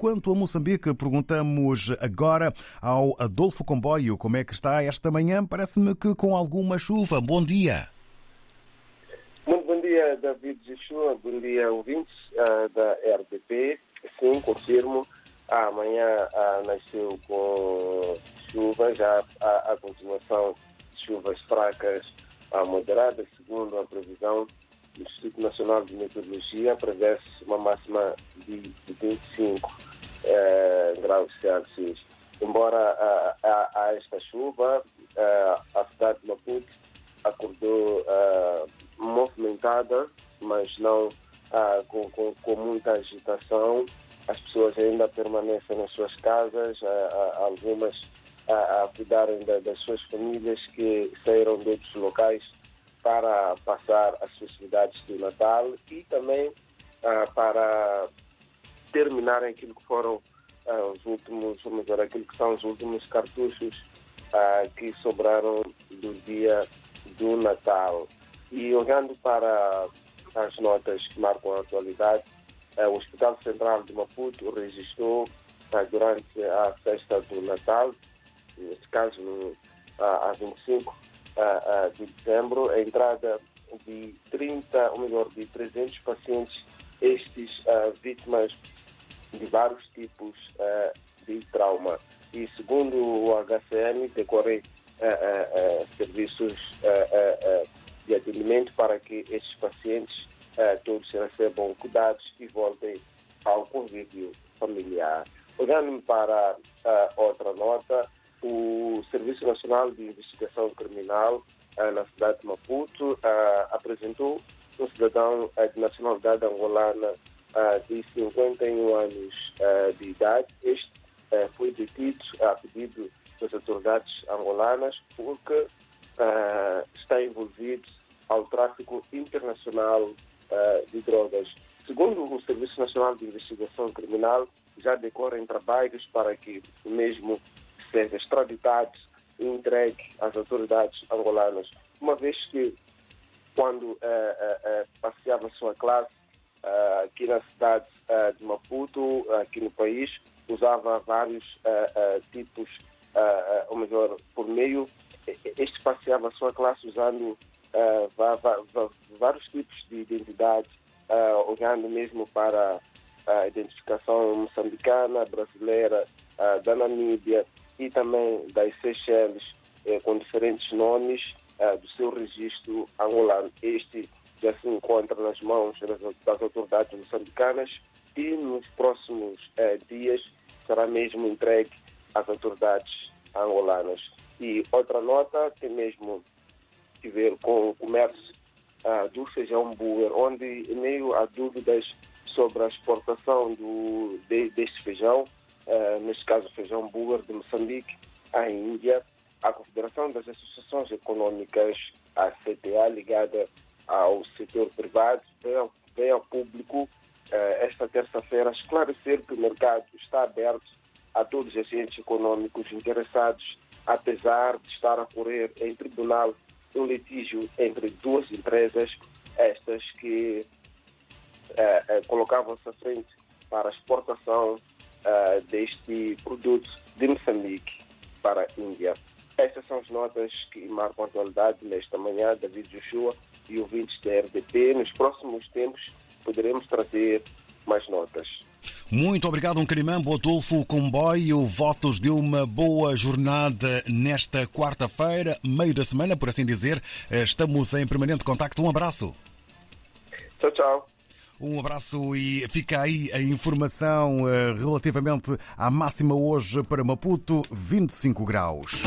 quanto a Moçambique, perguntamos agora ao Adolfo Comboio como é que está esta manhã. Parece-me que com alguma chuva. Bom dia. Muito bom dia, David Joshua. Bom dia, ouvintes uh, da RDP. Sim, confirmo. Amanhã uh, nasceu com chuva, já a, a continuação de chuvas fracas a moderadas, segundo a previsão do Instituto Nacional de Meteorologia, prevê-se uma máxima de 25 eh, graus Celsius. Embora há esta chuva, a cidade de Maputo acordou movimentada, mas não com, com, com, muita agitação. As pessoas ainda permanecem nas suas casas, algumas a, a cuidarem da, das suas famílias que saíram de outros locais para passar as festividades do Natal e também ah, para terminarem aquilo que foram ah, os últimos, vamos dizer, aquilo que são os últimos cartuchos ah, que sobraram do dia do Natal. E olhando para as notas que marcam a atualidade, o Hospital Central de Maputo registrou durante a festa do Natal neste caso no, a 25 a de dezembro, a entrada de 30, ou melhor, de 300 pacientes, estes uh, vítimas de vários tipos uh, de trauma. E segundo o HCM, decorrem uh, serviços de atendimento para que estes pacientes todos recebam cuidados e voltem ao convívio familiar. Olhando para outra nota, o Serviço Nacional de Investigação Criminal uh, na cidade de Maputo uh, apresentou um cidadão uh, de nacionalidade angolana de 51 anos de idade. Este foi detido a pedido das autoridades angolanas porque está envolvido ao tráfico internacional de drogas. Segundo o Serviço Nacional de Investigação Criminal, já decorrem trabalhos para que o mesmo seja extraditado e entregue às autoridades angolanas, uma vez que quando uh, passeava sua classe aqui na cidade de Maputo, aqui no país, usava vários tipos, ou melhor, por meio, este passeava a sua classe usando vários tipos de identidade, olhando mesmo para a identificação moçambicana, brasileira, da Namíbia, e também das Seychelles, eh, com diferentes nomes eh, do seu registro angolano. Este já se encontra nas mãos das, das autoridades moçambicanas e nos próximos eh, dias será mesmo entregue às autoridades angolanas. E outra nota tem mesmo que ver com o comércio uh, do feijão buer, onde, em meio a dúvidas sobre a exportação do, de, deste feijão, uh, neste caso feijão búlgaro de Moçambique, à Índia, a Confederação das Associações Econômicas, a CTA, ligada ao setor privado, veio ao público uh, esta terça-feira esclarecer que o mercado está aberto a todos os agentes econômicos interessados, apesar de estar a correr em tribunal um litígio entre duas empresas, estas que uh, colocavam-se à frente para exportação uh, deste produto de Moçambique para a Índia. Estas são as notas que marcam a atualidade nesta manhã, David Joshua e ouvintes da RDP. Nos próximos tempos poderemos trazer mais notas. Muito obrigado, um carimambo, Adolfo Comboio. Votos de uma boa jornada nesta quarta-feira, meio da semana, por assim dizer. Estamos em permanente contacto. Um abraço. Tchau, tchau. Um abraço e fica aí a informação eh, relativamente à máxima hoje para Maputo, 25 graus.